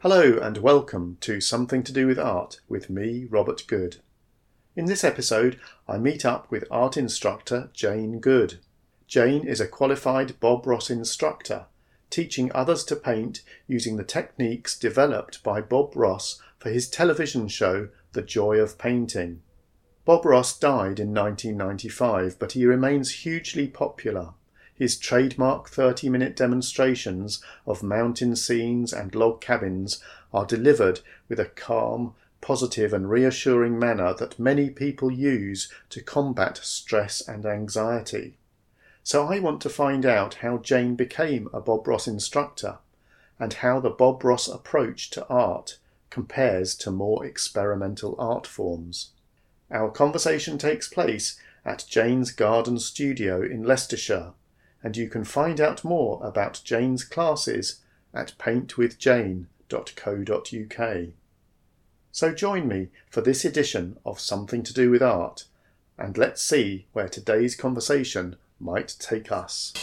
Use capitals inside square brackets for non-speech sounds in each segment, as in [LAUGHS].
Hello and welcome to Something to Do with Art with me, Robert Good. In this episode, I meet up with art instructor Jane Good. Jane is a qualified Bob Ross instructor, teaching others to paint using the techniques developed by Bob Ross for his television show The Joy of Painting. Bob Ross died in 1995, but he remains hugely popular. His trademark 30 minute demonstrations of mountain scenes and log cabins are delivered with a calm, positive, and reassuring manner that many people use to combat stress and anxiety. So I want to find out how Jane became a Bob Ross instructor and how the Bob Ross approach to art compares to more experimental art forms. Our conversation takes place at Jane's Garden Studio in Leicestershire and you can find out more about Jane's classes at paintwithjane.co.uk. So join me for this edition of Something to Do with Art, and let's see where today's conversation might take us.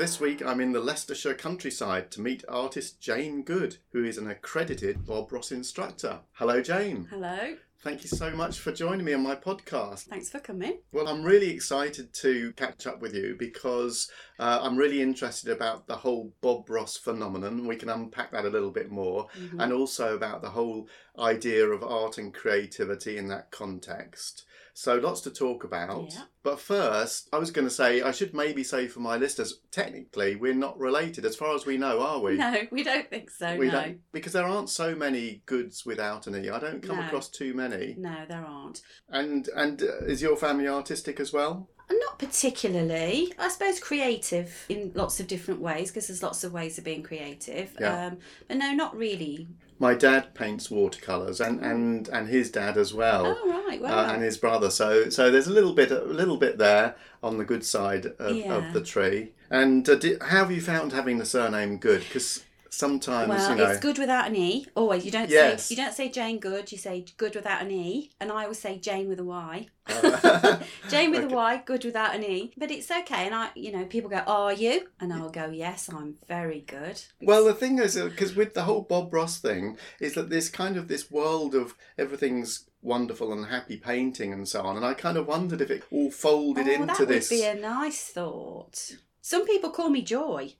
This week I'm in the Leicestershire countryside to meet artist Jane Good, who is an accredited Bob Ross instructor. Hello, Jane. Hello. Thank you so much for joining me on my podcast. Thanks for coming. Well, I'm really excited to catch up with you because uh, I'm really interested about the whole Bob Ross phenomenon. We can unpack that a little bit more, Mhm. and also about the whole idea of art and creativity in that context. So, lots to talk about. Yeah. But first, I was going to say, I should maybe say for my listeners, technically, we're not related as far as we know, are we? No, we don't think so. we no. don't because there aren't so many goods without an e. I don't come No. across too many. No, there aren't. And and uh, is your family artistic as well? Not particularly. I suppose creative in lots of different ways because there's lots of ways of being creative. Yeah. Um, but no, not really. My dad paints watercolors, and and and his dad as well. oh right, well. Uh, and his brother, so so there's a little bit, a little bit there on the good side of, Yeah. of the tree. And uh, di how have you found having the surname Good? Because sometimes well, you know, it's good without an e. Always, you don't Yes. say you don't say Jane Good. You say good without an e, and I always say Jane with a y. Uh, [LAUGHS] Jane with Okay. a y, good without an e. But it's okay, and I, you know, people go, "Are you?" And I'll go, "Yes, I'm very good." Well, the thing is, because with the whole Bob Ross thing, is that this kind of this world of everything's wonderful and happy painting and so on, and I kind of wondered if it all folded oh, into that this. That would be a nice thought. Some people call me Joy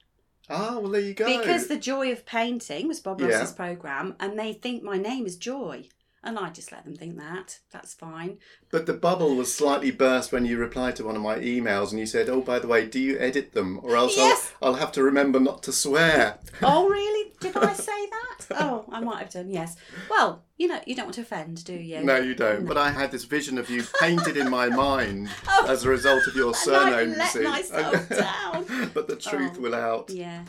Ah, well, there you go. because the joy of painting was Bob Yeah. Ross's program, and they think my name is Joy, and I just let them think that. That's fine. But the bubble was slightly burst when you replied to one of my emails and you said, "Oh, by the way, do you edit them, or else Yes. I'll, I'll have to remember not to swear." Oh, [LAUGHS] really? Did I say that? Oh, I might have done. Yes. Well, you know, you don't want to offend, do you? No, you don't. No. But I had this vision of you painted in my mind [LAUGHS] Oh. as a result of your surname. You let myself [LAUGHS] down. but the truth Oh. will out. Yeah.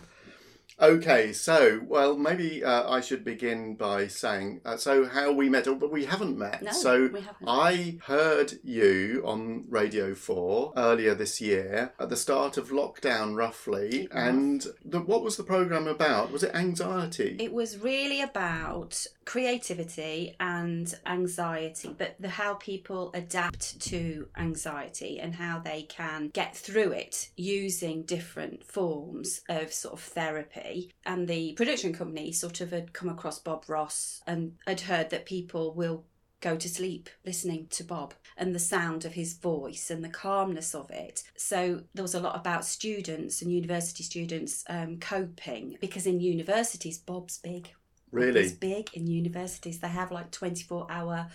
Okay, so well, maybe uh, I should begin by saying uh, so how we met, but we haven't met. No, so we haven't. I heard you on Radio Four earlier this year at the start of lockdown, roughly, It and the, what was the program about? Was it anxiety? It was really about creativity and anxiety, but the how people adapt to anxiety and how they can get through it using different forms of sort of therapy. And the production company sort of had come across Bob Ross and had heard that people will go to sleep listening to Bob and the sound of his voice and the calmness of it. So there was a lot about students and university students um, coping because in universities, Bob's big. Really? big in universities. They have like 24 hour,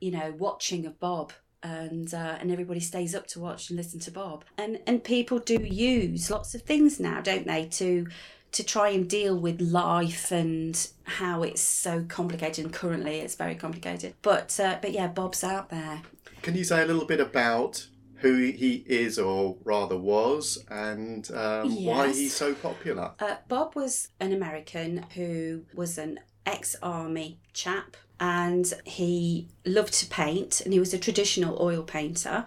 you know, watching of Bob. And uh, and everybody stays up to watch and listen to Bob. And and people do use lots of things now, don't they, to to try and deal with life and how it's so complicated. And currently, it's very complicated. But uh, but yeah, Bob's out there. Can you say a little bit about who he is, or rather was, and um, why he's so popular? Uh, Bob was an American who was an ex army chap and he loved to paint, and he was a traditional oil painter,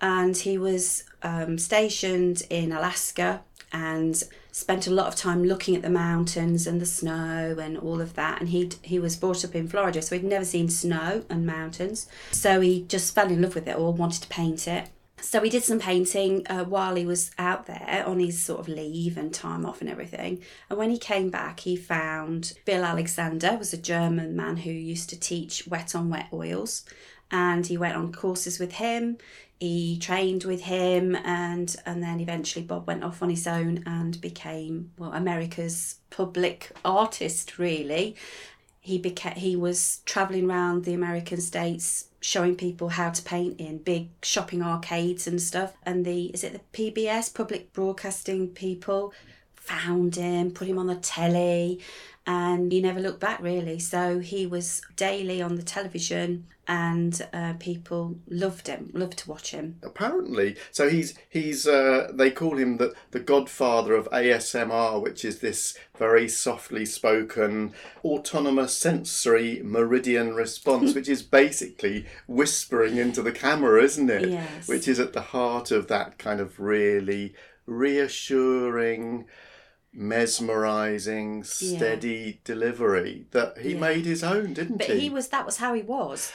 and he was um, stationed in Alaska and spent a lot of time looking at the mountains and the snow and all of that and he he was brought up in Florida so he'd never seen snow and mountains. So he just fell in love with it all wanted to paint it so he did some painting uh, while he was out there on his sort of leave and time off and everything. And when he came back he found Bill Alexander was a German man who used to teach wet on wet oils. And he went on courses with him he trained with him and and then eventually Bob went off on his own and became well America's public artist really. He became he was traveling around the American states showing people how to paint in big shopping arcades and stuff. And the is it the PBS public broadcasting people found him put him on the telly and he never looked back really so he was daily on the television and uh, people loved him, loved to watch him. Apparently, so he's he's uh, they call him the the godfather of ASMR, which is this very softly spoken autonomous sensory meridian response, [LAUGHS] which is basically whispering into the camera, isn't it? Yes. Which is at the heart of that kind of really reassuring mesmerizing steady yeah. delivery that he yeah. made his own didn't but he but he was that was how he was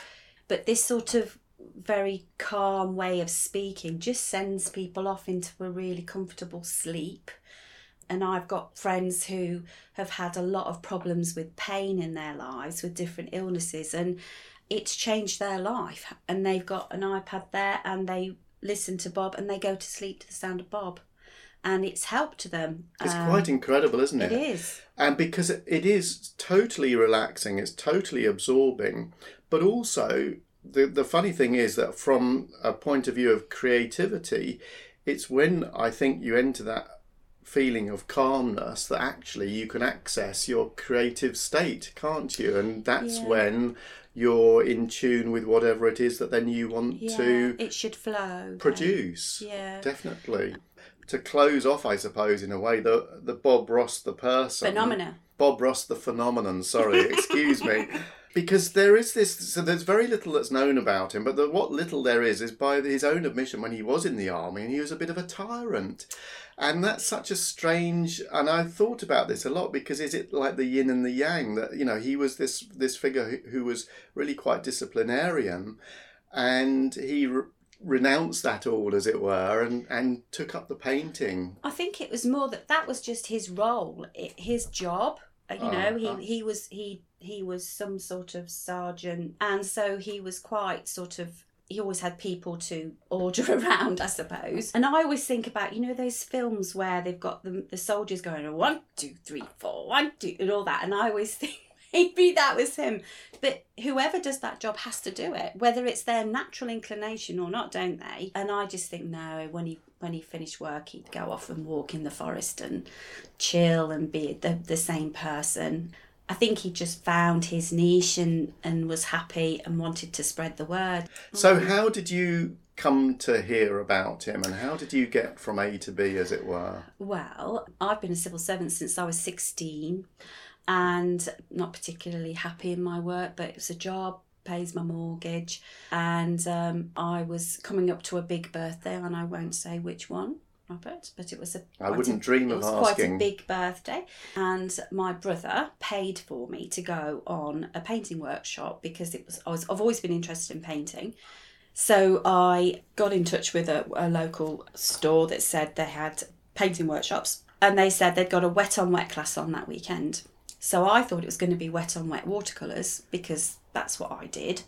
but this sort of very calm way of speaking just sends people off into a really comfortable sleep. And I've got friends who have had a lot of problems with pain in their lives with different illnesses, and it's changed their life. And they've got an iPad there and they listen to Bob and they go to sleep to the sound of Bob and it's helped them. It's um, quite incredible, isn't it? It is. And because it is totally relaxing, it's totally absorbing, but also the the funny thing is that from a point of view of creativity, it's when I think you enter that feeling of calmness that actually you can access your creative state, can't you? And that's yeah. when you're in tune with whatever it is that then you want yeah, to it should flow produce yeah definitely to close off i suppose in a way the the bob ross the person. Phenomena. Bob ross the phenomenon sorry [LAUGHS] excuse me. Because there is this so there's very little that's known about him but the, what little there is is by his own admission when he was in the army and he was a bit of a tyrant. And that's such a strange and i thought about this a lot because is it like the yin and the yang that you know he was this this figure who, who was really quite disciplinarian and he renounced that all as it were and and took up the painting. I think it was more that that was just his role his job. Uh, you know he, uh-huh. he was he he was some sort of sergeant and so he was quite sort of he always had people to order [LAUGHS] around i suppose. And i always think about you know those films where they've got the, the soldiers going one two three four one two and all that and i always [LAUGHS] think maybe that was him but whoever does that job has to do it whether it's their natural inclination or not don't they and i just think no when he when he finished work, he'd go off and walk in the forest and chill and be the, the same person. I think he just found his niche and, and was happy and wanted to spread the word. So, how did you come to hear about him and how did you get from A to B, as it were? Well, I've been a civil servant since I was 16 and not particularly happy in my work, but it was a job pays my mortgage. And um, I was coming up to a big birthday, and I won't say which one. Robert, but it was a. I wouldn't a, dream of asking. Quite a big birthday, and my brother paid for me to go on a painting workshop because it was. I was. I've always been interested in painting, so I got in touch with a, a local store that said they had painting workshops, and they said they'd got a wet on wet class on that weekend. So I thought it was going to be wet on wet watercolours because that's what I did.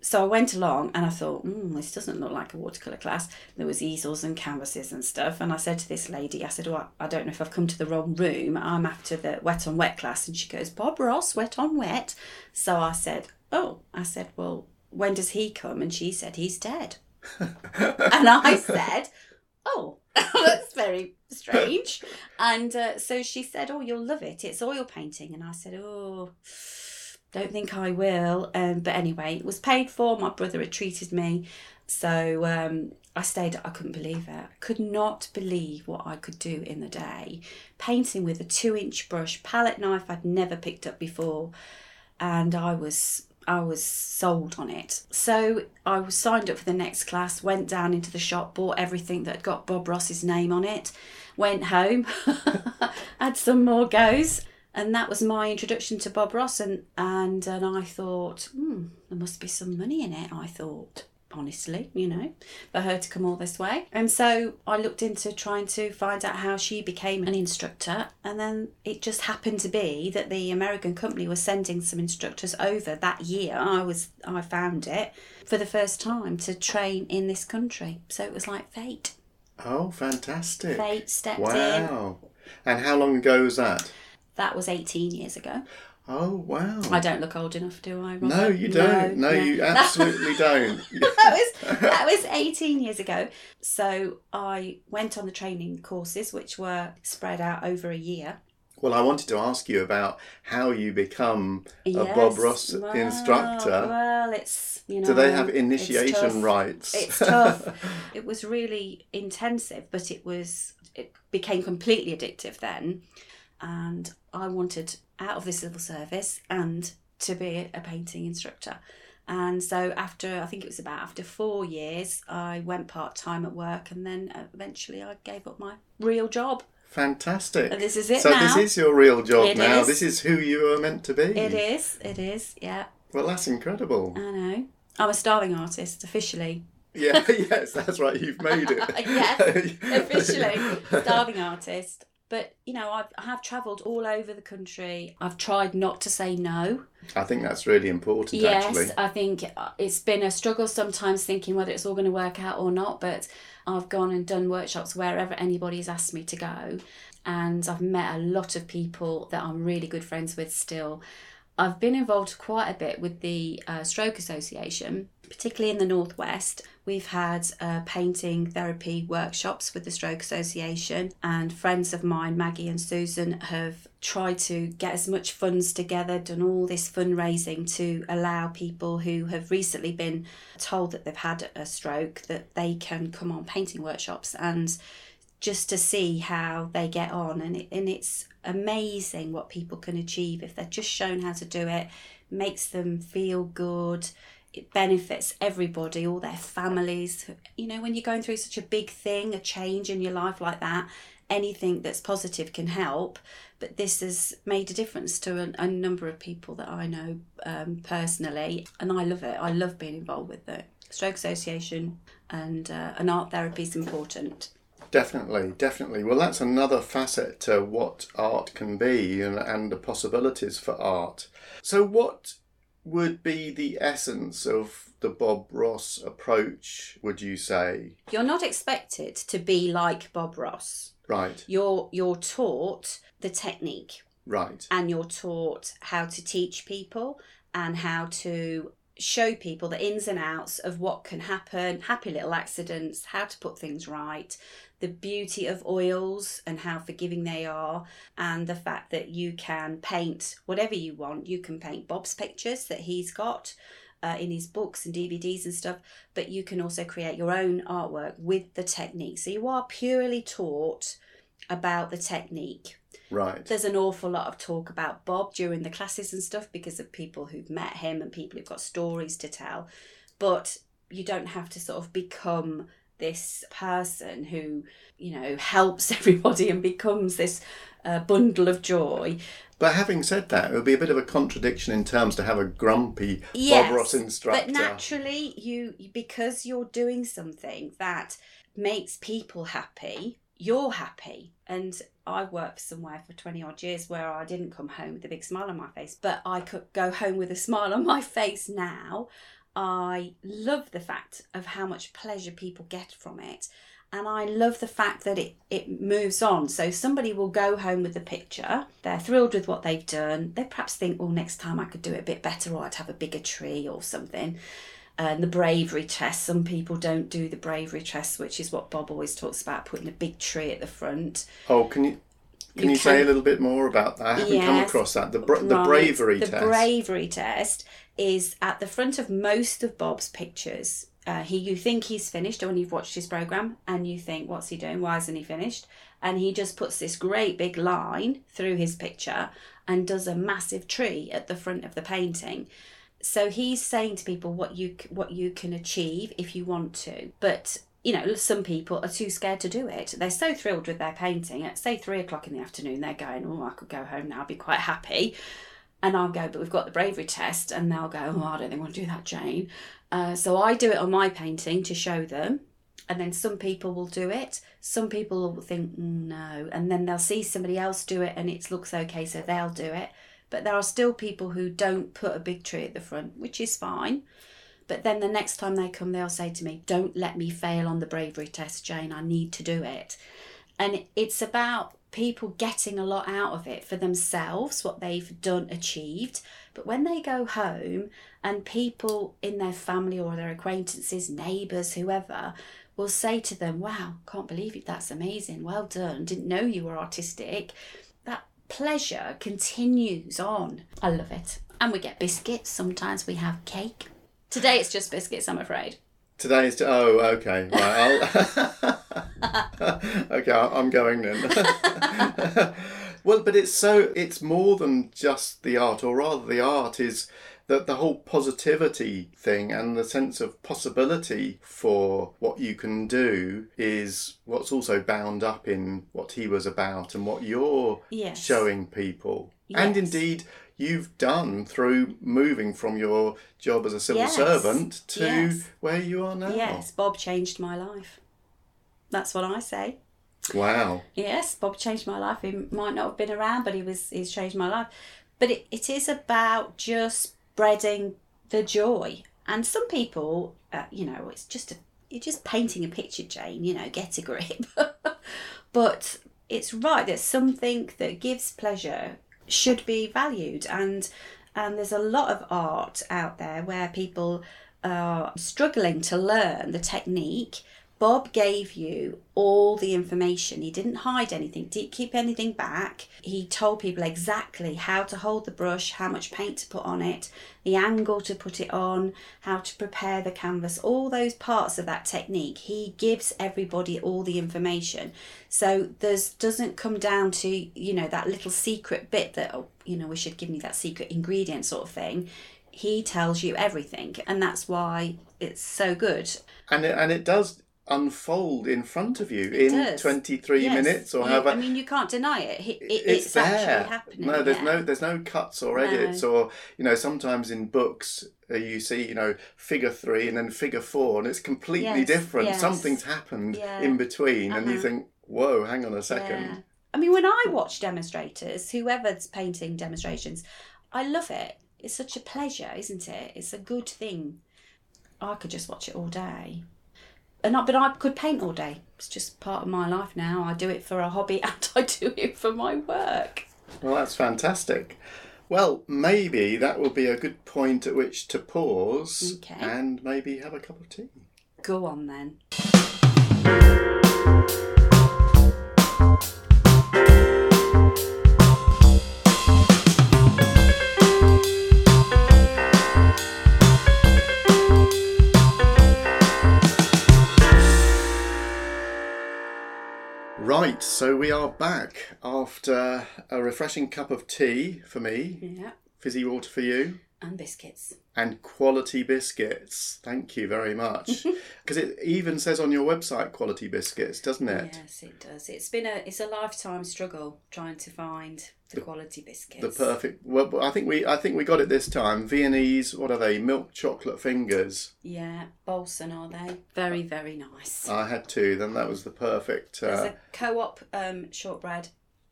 So I went along and I thought, mm, this doesn't look like a watercolour class. There was easels and canvases and stuff. And I said to this lady, I said, oh, I don't know if I've come to the wrong room. I'm after the wet on wet class. And she goes, Bob Ross, wet on wet. So I said, oh, I said, well, when does he come? And she said, he's dead. [LAUGHS] and I said, oh, [LAUGHS] that's very strange. [LAUGHS] And uh, so she said, oh, you'll love it. It's oil painting. And I said, oh, don't think I will. Um, but anyway, it was paid for. My brother had treated me. So um, I stayed, I couldn't believe it. I could not believe what I could do in the day. Painting with a two inch brush, palette knife I'd never picked up before. And I was I was sold on it. So I was signed up for the next class, went down into the shop, bought everything that got Bob Ross's name on it, went home, [LAUGHS] had some more goes, and that was my introduction to Bob Ross. And and, and I thought, hmm, there must be some money in it. I thought honestly, you know, for her to come all this way. And so I looked into trying to find out how she became an instructor. And then it just happened to be that the American company was sending some instructors over that year. I was I found it for the first time to train in this country. So it was like fate. Oh, fantastic. Fate stepped in. Wow. And how long ago was that? That was 18 years ago. Oh, wow. I don't look old enough, do I? Robert? No, you don't. No, yeah. you [LAUGHS] absolutely don't. [LAUGHS] that was that was [LAUGHS] 18 years ago. So I went on the training courses, which were spread out over a year. Well, I wanted to ask you about how you become a Yes, Bob Ross well, instructor. Well, it's you know. Do they have initiation tough. rights? It's tough. [LAUGHS] it was really intensive, but it was it became completely addictive then, and I wanted out of the civil service and to be a painting instructor. And so after I think it was about after four years, I went part time at work, and then eventually I gave up my real job. Fantastic. And this is it so now. this is your real job It now. is. This is who you are meant to be. It is. It is. Yeah, Well, that's incredible. I know. I'm a starving artist officially. [LAUGHS] Yeah, yes, that's right. You've made it. [LAUGHS] Yes, [LAUGHS] officially starving artist. But you know, I've, I have travelled all over the country. I've tried not to say no. I think that's really important, yes, actually. I think uh, it's been a struggle sometimes thinking whether it's all going to work out or not. But I've gone and done workshops wherever anybody's asked me to go, and I've met a lot of people that I'm really good friends with still. I've been involved quite a bit with the uh, Stroke Association, particularly in the Northwest. We've had uh, painting therapy workshops with the Stroke Association, and friends of mine, Maggie and Susan, have tried to get as much funds together, done all this fundraising to allow people who have recently been told that they've had a stroke that they can come on painting workshops and just to see how they get on and it, and it's amazing what people can achieve if they're just shown how to do it makes them feel good it benefits everybody all their families. You know when you're going through such a big thing a change in your life like that anything that's positive can help. But this has made a difference to a, a number of people that I know um, personally. And I love it. I love being involved with the stroke association and uh, and art therapy is important. Definitely, definitely. Well, that's another facet to what art can be and, and the possibilities for art. So, what would be the essence of the Bob Ross approach, would you say? You're not expected to be like Bob Ross. Right, You're you're taught the technique right, and you're taught how to teach people and how to show people the ins and outs of what can happen, happy little accidents, how to put things right, the beauty of oils and how forgiving they are, and the fact that you can paint whatever you want. You can paint Bob's pictures that he's got uh, in his books and DVDs and stuff, but you can also create your own artwork with the technique. So you are purely taught about the technique. Right. There's an awful lot of talk about Bob during the classes and stuff because of people who've met him and people who've got stories to tell. But you don't have to sort of become this person who, you know, [LAUGHS] helps everybody and becomes this uh, bundle of joy. But having said that, it would be a bit of a contradiction in terms to have a grumpy Yes, Bob Ross instructor. But naturally, you because you're doing something that makes people happy, you're happy. And I worked somewhere for 20 odd years where I didn't come home with a big smile on my face, but I could go home with a smile on [LAUGHS] my face now. I love the fact of how much pleasure people get from it. And I love the fact that it, it moves on. So somebody will go home with the picture, they're thrilled with what they've done. They perhaps think, well, next time I could do it a bit better or I'd have a bigger tree or something. And the bravery test, some people don't do the bravery test, which is what Bob always talks about, putting a big tree at the front. oh, can you can you, You say a little bit more about that? I haven't come across that. The, bra- the bravery the test. The bravery test is at the front of most of Bob's pictures. Uh, he, you think he's finished when you've watched his program, and you think, "What's he doing? Why isn't he finished?" And he just puts this great big line through his picture and does a massive tree at the front of the painting. So he's saying to people what you what you can achieve if you want to, but you know some people are too scared to do it. They're so thrilled with their painting. At say three o'clock in the afternoon, they're going, "Oh, I could go home now. I'd be quite happy." And I'll go, but we've got the bravery test, and they'll go, "Oh, I don't think I want to do that, Jane." Uh, so I do it on my painting to show them, and then some people will do it. Some people will think "Mm, no, and then they'll see somebody else do it, and it looks okay, so they'll do it. But there are still people who don't put a big tree at the front, which is fine. But then the next time they come, they'll say to me, Don't let me fail on the bravery test, Jane. I need to do it. And it's about people getting a lot out of it for themselves, what they've done, achieved. But when they go home and people in their family or their acquaintances, neighbours, whoever, will say to them, Wow, can't believe it. That's amazing. Well done. Didn't know you were artistic. Pleasure continues on. I love it. And we get biscuits. Sometimes we have cake. Today it's just biscuits, I'm afraid. Today is. To, Oh, okay. Right. [LAUGHS] Okay, I'm going then. [LAUGHS] well, but it's so. It's more than just the art, or rather, the art is that the whole positivity thing and the sense of possibility for what you can do is what's also bound up in what he was about and what you're Yes. showing people. Yes. And indeed, you've done through moving from your job as a civil Yes. servant to Yes. where you are now. Yes, Bob changed my life. That's what I say. Wow. Yes, Bob changed my life. He might not have been around, but he was he's changed my life. But it, it is about just spreading the joy. And some people, uh, you know, it's just a, you're just painting a picture, Jane. You know, get a grip. [LAUGHS] but it's right. There's something that gives pleasure should be valued, and and there's a lot of art out there where people are struggling to learn the technique. Bob gave you all the information. He didn't hide anything, didn't keep anything back. He told people exactly how to hold the brush, how much paint to put on it, the angle to put it on, how to prepare the canvas, all those parts of that technique. He gives everybody all the information. So there's doesn't come down to, you know, that little secret bit that oh, you know, we should give me that secret ingredient sort of thing. He tells you everything, and that's why it's so good. And it, and it does unfold in front of you in does. 23 Yes. minutes or You- however I mean, you can't deny it. It- it- it's, it's, there. actually happening. No, there's yeah. no there's no cuts or edits or you know sometimes in books uh, you see you know figure three and then figure four and it's completely Yes, different. yes. Something's happened Yeah. in between and you Uh-huh. think, whoa, hang on a second. Yeah. I mean, when I watch demonstrators, whoever's painting demonstrations, I love it. It's such a pleasure, isn't it? It's a good thing. I could just watch it all day. And not, but I could paint all day. It's just part of my life now. I do it for a hobby [LAUGHS] and I do it for my work. Well, that's fantastic. Well, maybe that will be a good point at which to pause Okay. and maybe have a cup of tea. Go on then. Right, so we are back after a refreshing cup of tea for me, Yeah. fizzy water for you, And biscuits. and quality biscuits. Thank you very much. [LAUGHS] Because it even says on your website quality biscuits, doesn't it? Yes, it does. It's been a it's a lifetime struggle trying to find the quality biscuits. The perfect. Well, I think we I think we got it this time. Viennese. What are they? Milk chocolate fingers. Yeah, Bahlsen are they? Very very nice. I had two. Then that was the perfect. There's Uh, a co-op um, shortbread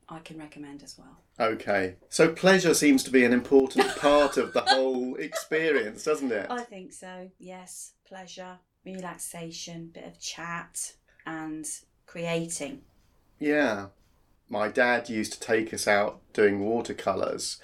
I can recommend as well. okay. So pleasure seems to be an important [LAUGHS] part of the whole experience, doesn't it? I think so. Yes, pleasure, relaxation, bit of chat, and creating. Yeah. My dad used to take us out doing watercolours,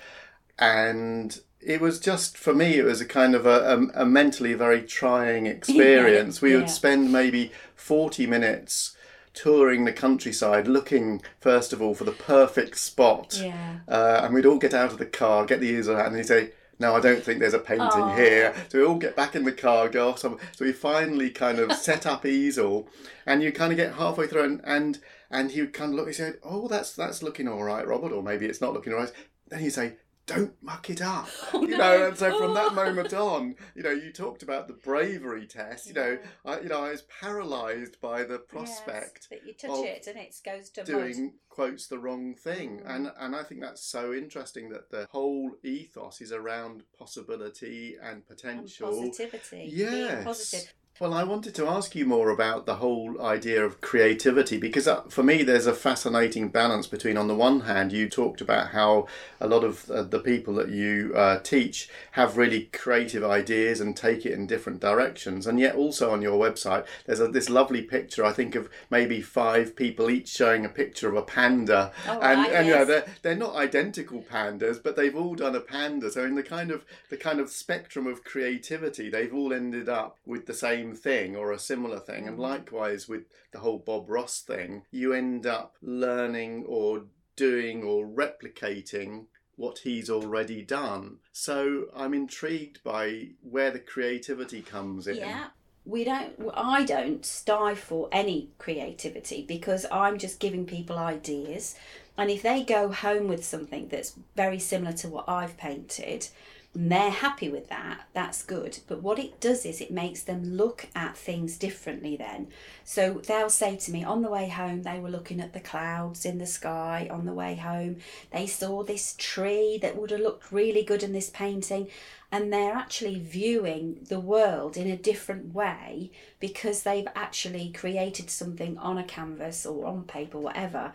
and it was just, for me, it was a kind of a, a, a mentally very trying [LAUGHS] experience. we yeah. would spend maybe 40 minutes touring the countryside looking, first of all, for the perfect spot. Yeah. Uh, and we'd all get out of the car, get the easel out, and he'd say, no, I don't think there's a painting Aw. here. So we all get back in the car, go off some. So we finally kind of [LAUGHS] set up easel, and you kind of get halfway through, and and, and he would kind of look. He said, "Oh, that's that's looking all right, Robert," or maybe it's not looking all right. Then he'd say, don't muck it up. [LAUGHS] Oh, you no. know, and so from Oh. that [LAUGHS] moment on, you know, you talked about the bravery test. You know, I, you know, I was paralysed by the prospect Yes, that you touch of it and it goes to mud. doing quotes the wrong thing Mm. and and i think that's so interesting that the whole ethos is around possibility and And potential positivity. yes Being positive. Well i wanted to ask you more about the whole idea of creativity because uh, for me there's a fascinating balance between on the one hand you talked about how a lot of uh, the people that you uh, teach have really creative ideas and take it in different directions and yet also on your website there's a, this lovely picture i think of maybe five people each showing a picture of a panda. Oh, and, right, and you know they're they're not identical pandas but they've all done a panda. So in the kind of the kind of spectrum of creativity they've all ended up with the same thing or a similar thing and Mm. likewise with the whole bob ross thing you end up learning or doing or replicating what he's already done so i'm intrigued by where the creativity comes in Yeah. We don't, I don't stifle any creativity because I'm just giving people ideas. And if they go home with something that's very similar to what I've painted, and they're happy with that, that's good. But what it does is it makes them look at things differently then. So they'll say to me on the way home, they were looking at the clouds in the sky on the way home. They saw this tree that would have looked really good in this painting. And they're actually viewing the world in a different way because they've actually created something on a canvas or on paper, whatever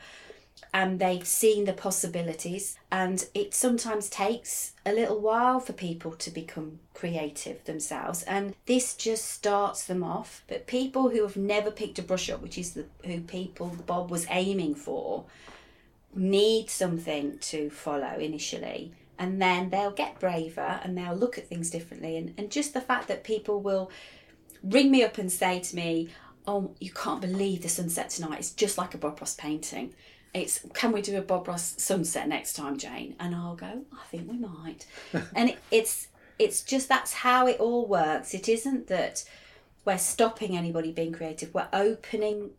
and they've seen the possibilities. And it sometimes takes a little while for people to become creative themselves. And this just starts them off. But people who have never picked a brush up which is the who people bob was aiming for need something to follow initially. And then they'll get braver and they'll look at things differently. And, and just the fact that people will ring me up and say to me oh you can't believe the sunset tonight. It's just like a bob ross painting it's can we do a Bob Ross sunset next time, Jane? And I'll go, I think we might. [LAUGHS] and it, it's it's just that's how it all works. It isn't that we're stopping anybody being creative. We're opening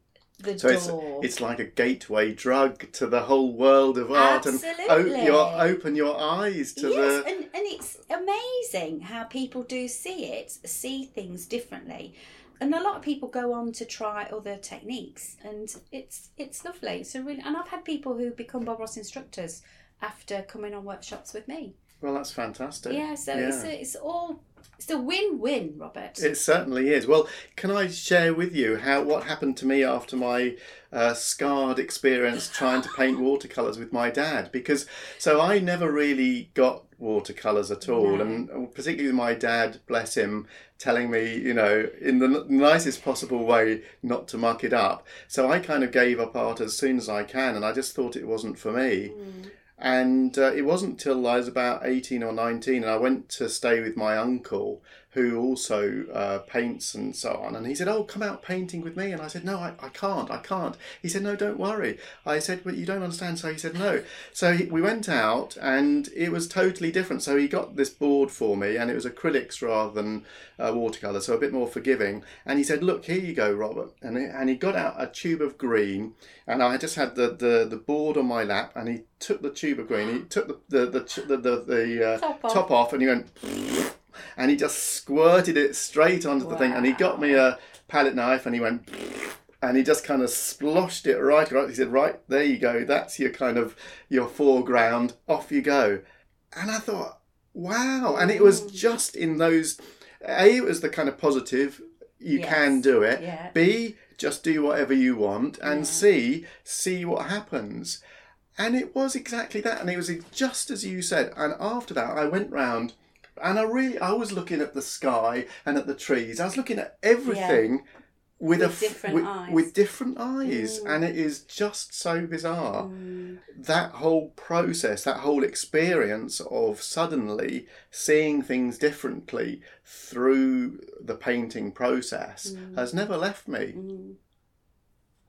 the So it's, door. it's like a gateway drug to the whole world of art, and Absolutely. your, open your eyes to yes, the. and, and it's amazing how people do see it, see things differently. And a lot of people go on to try other techniques, and it's it's lovely. So really, and I've had people who become Bob Ross instructors after coming on workshops with me. Well, that's fantastic. Yeah, so it's a, it's all it's a win-win, Robert. It certainly is. Well, can I share with you how what happened to me after my uh, scarred experience trying to paint watercolors with my dad? Because so I never really got watercolors at all, No. and particularly with my dad, bless him, telling me, you know, in the n- nicest possible way not to muck it up. So I kind of gave up art as soon as I can, and I just thought it wasn't for me. Mm. And uh, it wasn't till I was about 18 or 19, and I went to stay with my uncle, who also uh, paints and so on. And he said, Oh, come out painting with me. And I said, No, I, I can't, I can't. He said, No, don't worry. I said, But you don't understand. So he said, No. So he, we went out, and it was totally different. So he got this board for me, and it was acrylics rather than uh, watercolour, so a bit more forgiving. And he said, Look, here you go, Robert. And he, and he got out a tube of green, and I just had the, the, the board on my lap, and he took the tube of green, he took the the the the, the, the uh, Top off. top off, and he went, [LAUGHS] and he just squirted it straight onto the thing, and he got me a palette knife, and he went. And he just kind of sploshed it right right He said, "Right there you go. That's your kind of your foreground. Off you go." And I thought, "Wow!" And it was just in those. A, it was the kind of positive. You Yes. can do it. Yeah. B, just do whatever you want. And Yeah. C, see what happens. And it was exactly that. And it was just as you said. And after that, I went round and I really, I was looking at the sky and at the trees. I was looking at everything with, With a different with, eyes. with different eyes. Mm. And it is just so bizarre. Mm. That whole process, that whole experience of suddenly seeing things differently through the painting process Mm. has never left me. Mm.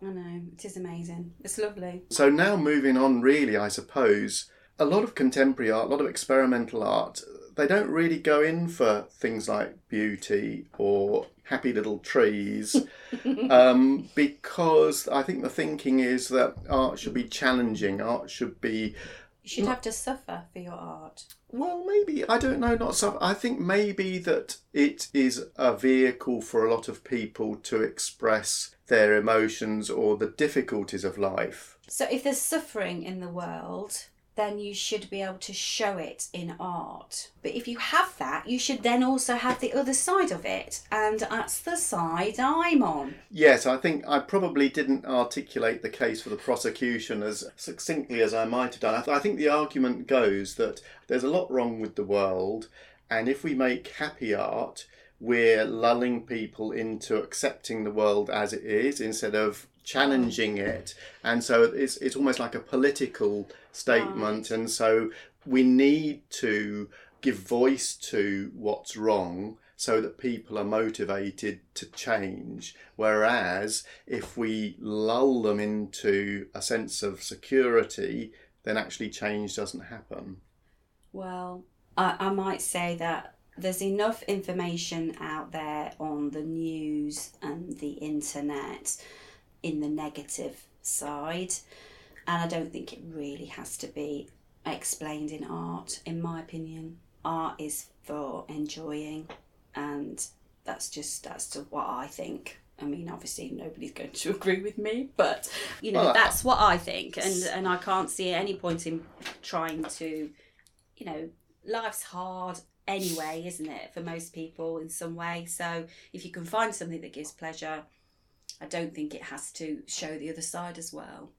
I know it is amazing. It's lovely. So now moving on, really, I suppose, a lot of contemporary art, a lot of experimental art, they don't really go in for things like beauty or happy little trees [LAUGHS] um, because I think the thinking is that art should be challenging, art should be You should have to suffer for your art. Well, maybe I don't know. Not so. I think maybe that it is a vehicle for a lot of people to express their emotions or the difficulties of life. So if there's suffering in the world, then you should be able to show it in art. But if you have that, you should then also have the other side of it. And that's the side I'm on. Yes, I think I probably didn't articulate the case for the prosecution as succinctly as I might have done. I, think the argument goes that there's a lot wrong with the world, and if we make happy art, we're lulling people into accepting the world as it is instead of challenging it. And so it's, it's almost like a political statement. And so we need to give voice to what's wrong so that people are motivated to change. Whereas if we lull them into a sense of security, then actually change doesn't happen. Well, I, I might say that there's enough information out there on the news and the internet in the negative side, and I don't think it really has to be explained in art, in my opinion. Art is for enjoying, and that's just that's just what I think. I mean, obviously nobody's going to [LAUGHS] agree with me, but you know Well, that's what I think, and and I can't see any point in trying to, you know, life's hard anyway, isn't it, for most people in some way. So if you can find something that gives pleasure, I don't think it has to show the other side as well.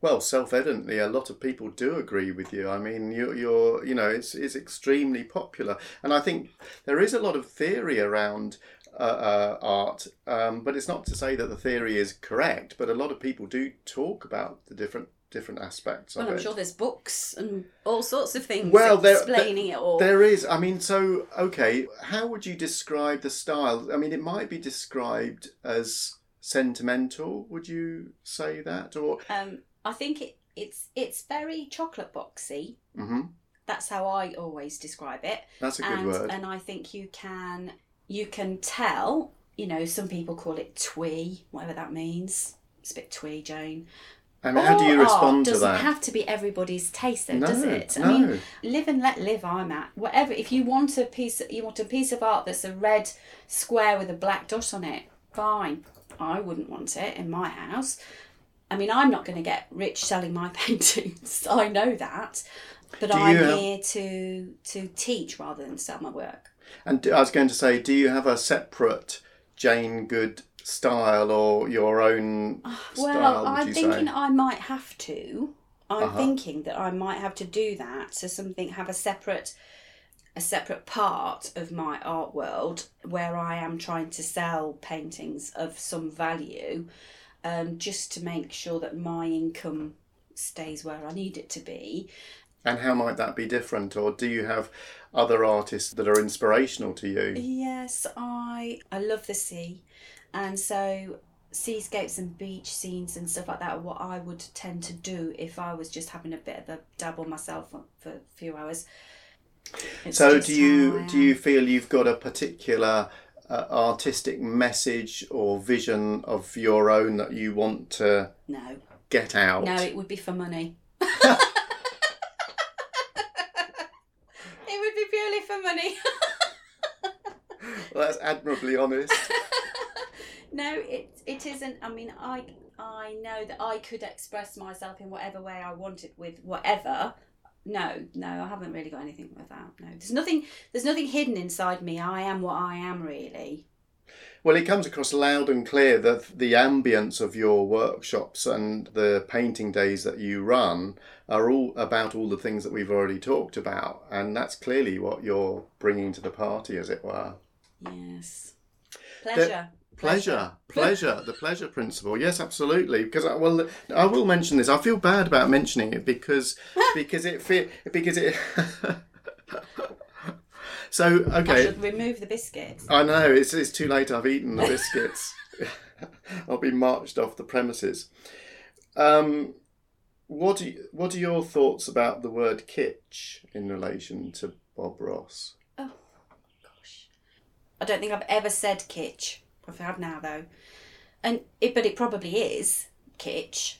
Well, self-evidently, a lot of people do agree with you. I mean, you're, you're you know, it's, it's extremely popular, and I think there is a lot of theory around uh, uh, art, um, but it's not to say that the theory is correct. But a lot of people do talk about the different different aspects Well, I'm it. sure there's books and all sorts of things Well, there- explaining it all. There is. I mean, so okay. How would you describe the style? I mean, it might be described as sentimental. Would you say that, or? Um, I think it, it's it's very chocolate boxy. hmm That's how I always describe it. That's a good and word. and I think you can you can tell. You know, some people call it twee, whatever that means. It's a bit twee, Jane. and how do you All respond to doesn't have to be everybody's taste, though, no, does it? no. I mean, live and let live. I'm at whatever. If you want a piece, you want a piece of art that's a red square with a black dot on it. Fine. I wouldn't want it in my house. I mean, I'm not going to get rich selling my [LAUGHS] paintings. I know that, but Do I'm you here to to teach rather than sell my work. And do- I was going to say, do you have a separate Jane Good style or your own Well, style? Would I'm thinking say? I might have to. I'm Uh-huh. thinking that I might have to do that. So something have a separate a separate part of my art world where I am trying to sell paintings of some value, um, just to make sure that my income stays where I need it to be. And how might that be different? Or do you have other artists that are inspirational to you? Yes, I I love the sea, and so seascapes and beach scenes and stuff like that are what I would tend to do if I was just having a bit of a dabble myself for a few hours. It's So do you do you feel you've got a particular uh, artistic message or vision of your own that you want to No, get out? no, it would be for money. [LAUGHS] it would be purely for money. Well, that's admirably honest. [LAUGHS] no, it it isn't. I mean, I I know that I could express myself in whatever way I wanted with whatever. No, no, I haven't really got anything with that. No, there's nothing. There's nothing hidden inside me. I am what I am, really. Well, it comes across loud and clear that the ambience of your workshops and the painting days that you run are all about all the things that we've already talked about, and that's clearly what you're bringing to the party, as it were. Yes. Pleasure. Pleasure, pleasure, the pleasure principle. Yes, absolutely. Because I, well, I will mention this. I feel bad about mentioning it because [LAUGHS] because it fe- because it. [LAUGHS] so I okay, should remove the biscuits. I know it's it's too late. I've eaten the biscuits. [LAUGHS] I'll be marched off the premises. Um, what do you, what are your thoughts about the word kitsch in relation to Bob Ross? Oh gosh, I don't think I've ever said kitsch. If I have had now though, and it, but it probably is kitsch.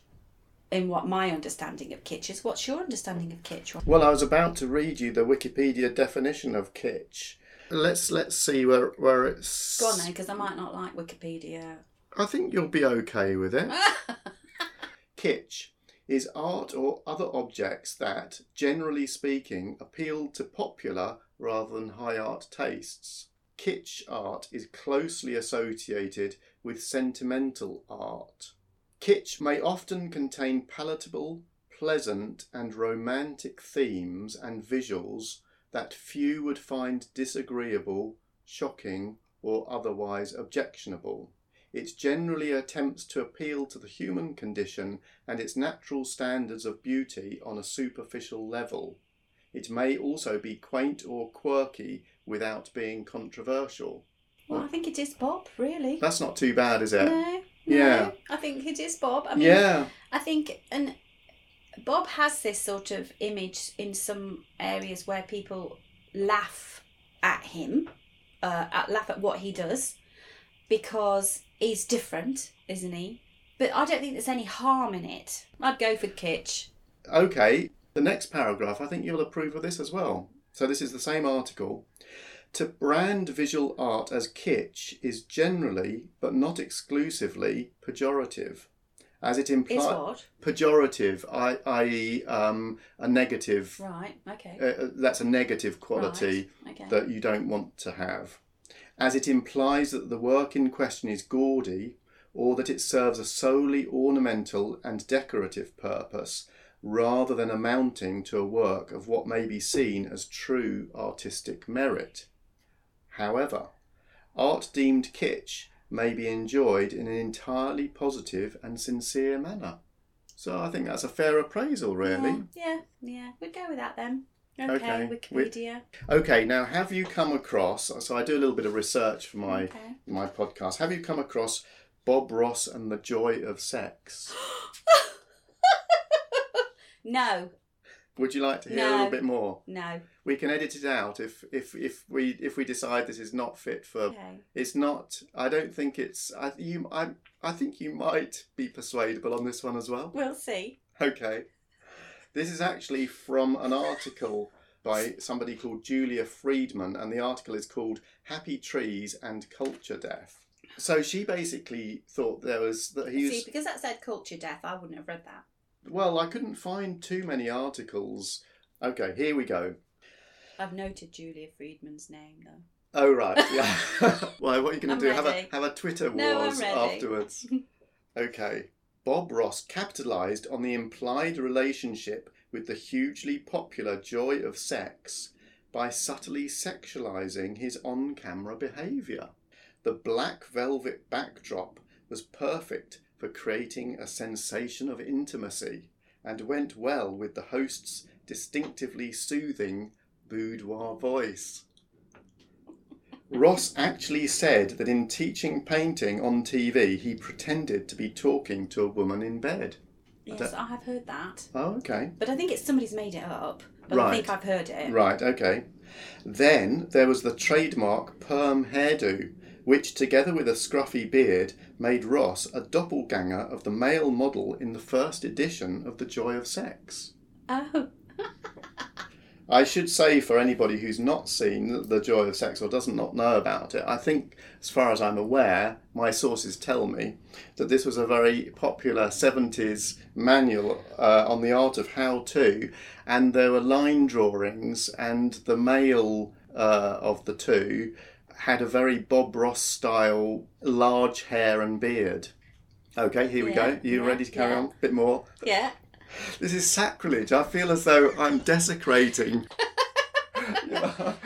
in what my understanding of kitsch is. What's your understanding of kitsch? Well, I was about to read you the Wikipedia definition of kitsch. Let's let's see where where it's. Go on then, because I might not like Wikipedia. I think you'll be okay with it. [LAUGHS] Kitsch is art or other objects that, generally speaking, appeal to popular rather than high art tastes. Kitsch art is closely associated with sentimental art. Kitsch may often contain palatable, pleasant, and romantic themes and visuals that few would find disagreeable, shocking, or otherwise objectionable. It generally attempts to appeal to the human condition and its natural standards of beauty on a superficial level. It may also be quaint or quirky without being controversial. Well, I think it is Bob, really. That's not too bad, is it? No, no, Yeah. I think it is Bob. I mean, yeah. I think, and Bob has this sort of image in some areas where people laugh at him, uh, at, laugh at what he does, because he's different, isn't he? But I don't think there's any harm in it. I'd go for kitsch. Okay, the next paragraph, I think you'll approve of this as well. So, this is the same article. To brand visual art as kitsch is generally, but not exclusively, pejorative, as it implies what? pejorative, i- i.e., um, a negative. Right. Okay. Uh, uh, that's a negative quality Right, okay. that you don't want to have, as it implies that the work in question is gaudy or that it serves a solely ornamental and decorative purpose rather than amounting to a work of what may be seen as true artistic merit. However, art deemed kitsch may be enjoyed in an entirely positive and sincere manner. So I think that's a fair appraisal, really. Yeah, yeah, yeah. We'd go with that then. Okay, Okay, Wikipedia. Okay, now have you come across? So I do a little bit of research for my Okay. my podcast. Have you come across Bob Ross and the Joy of Sex? [LAUGHS] No, Would you like to hear a little bit more? no. We can edit it out if if if we if we decide this is not fit for. Okay. It's not. I don't think it's. I you. I. I think you might be persuadable on this one as well. We'll see. Okay. This is actually from an article by somebody called Julia Friedman, and the article is called Happy Trees and Culture Death. So she basically thought there was that he See, because that said culture death, I wouldn't have read that. Well, I couldn't find too many articles. Okay, here we go. I've noted Julia Friedman's name though. Oh right, [LAUGHS] yeah. [LAUGHS] Why? What are you going to do? Have a have a Twitter wars No, ready. afterwards? [LAUGHS] okay. Bob Ross capitalised on the implied relationship with the hugely popular joy of sex by subtly sexualising his on-camera behaviour. The black velvet backdrop was perfect for creating a sensation of intimacy and went well with the host's distinctively soothing boudoir voice. Ross actually said that in teaching painting on TV, he pretended to be talking to a woman in bed. Yes, don't- I have heard that. Oh, okay. But I think it's somebody's made it up. But I think I've heard it. Right, okay. Then there was the trademark perm hairdo, which, together with a scruffy beard, made Ross a doppelganger of the male model in the first edition of The Joy of Sex. Oh, I should say for anybody who's not seen The Joy of Sex or doesn't not know about it, I think, as far as I'm aware, my sources tell me that this was a very popular 70s manual uh, on the art of how to, and there were line drawings, and the male uh, of the two had a very Bob Ross style large hair and beard. Okay, here we go. You yeah, ready to carry yeah. on? A bit more? yeah. This is sacrilege. I feel as though I'm desecrating. [LAUGHS]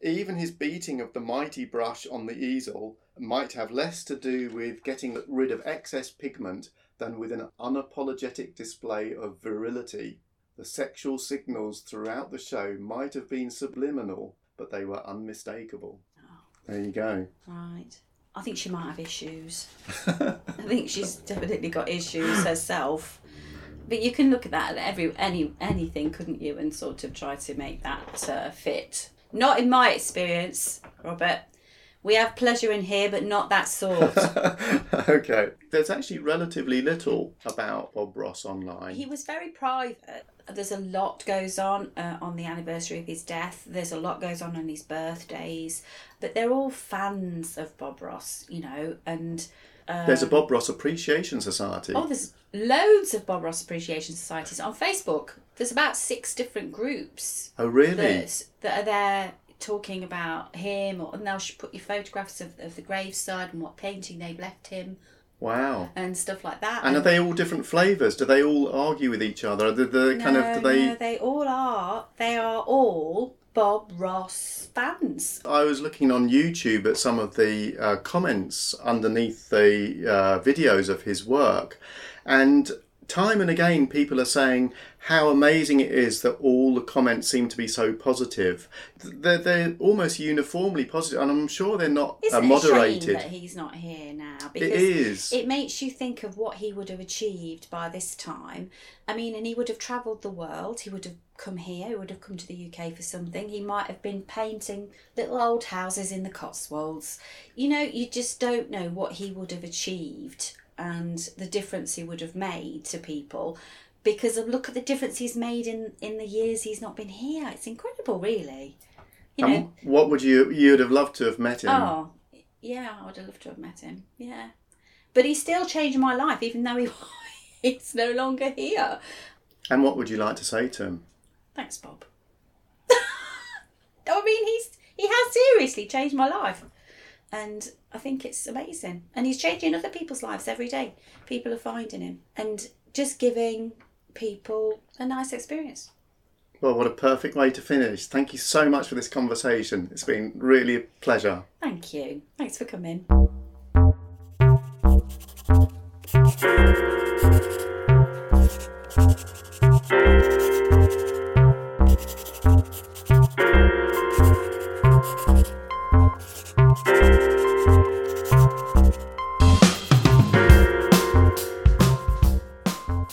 Even his beating of the mighty brush on the easel might have less to do with getting rid of excess pigment than with an unapologetic display of virility. The sexual signals throughout the show might have been subliminal, but they were unmistakable. There you go. Right. I think she might have issues. [LAUGHS] I think she's definitely got issues herself. But you can look at that at every any anything, couldn't you, and sort of try to make that uh, fit. Not in my experience, Robert. We have pleasure in here, but not that sort. [LAUGHS] okay. There's actually relatively little about Bob Ross online. he was very private. There's a lot goes on uh, on the anniversary of his death. There's a lot goes on on his birthdays, but they're all fans of Bob Ross, you know, and There's a Bob Ross Appreciation Society. Oh, there's loads of Bob Ross Appreciation Societies on Facebook. There's about six different groups oh, really? that, that are there talking about him, or and they'll put your photographs of, of the graveside and what painting they've left him Wow. and stuff like that. And are they all different flavours? Do they all argue with each other? Do they kind of do they? no, they all are. They are all Bob Ross fans. I was looking on YouTube at some of the uh, comments underneath the uh, videos of his work, and time and again people are saying how amazing it is that all the comments seem to be so positive. They're, they're almost uniformly positive, and I'm sure they're not Isn't uh, it shame moderated. that he's not here now? It Because is. it makes you think of what he would have achieved by this time. I mean, and he would have travelled the world. He would have come here. He would have come to the UK for something. He might have been painting little old houses in the Cotswolds. You know, you just don't know what he would have achieved and the difference he would have made to people because of look at the difference he's made in in the years he's not been here. It's incredible, really. You know, what would you you'd have loved to have met him? Oh, yeah, I would have loved to have met him. Yeah. But he still changed my life, even though he, [LAUGHS] he's no longer here. And what would you like to say to him? Thanks, Bob. [LAUGHS] I mean, he's he has seriously changed my life. And I think it's amazing. And he's changing other people's lives every day. People are finding him and just giving people a nice experience. Well, what a perfect way to finish. Thank you so much for this conversation. It's been really a pleasure. Thank you. Thanks for coming.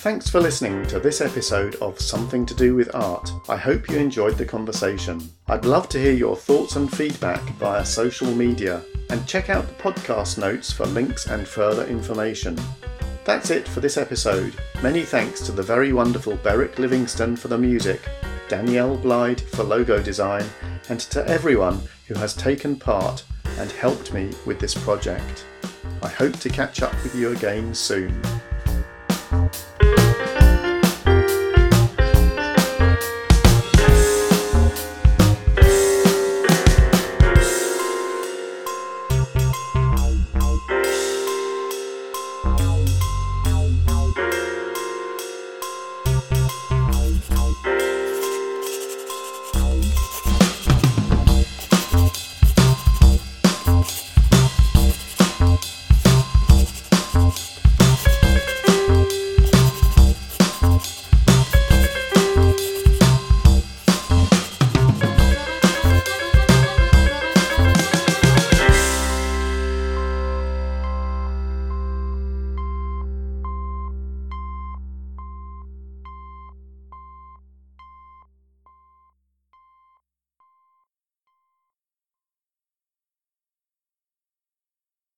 Thanks for listening to this episode of Something to Do with Art. I hope you enjoyed the conversation. I'd love to hear your thoughts and feedback via social media and check out the podcast notes for links and further information. That's it for this episode. Many thanks to the very wonderful Beric Livingston for the music, Danielle Blyde for logo design, and to everyone who has taken part and helped me with this project. I hope to catch up with you again soon.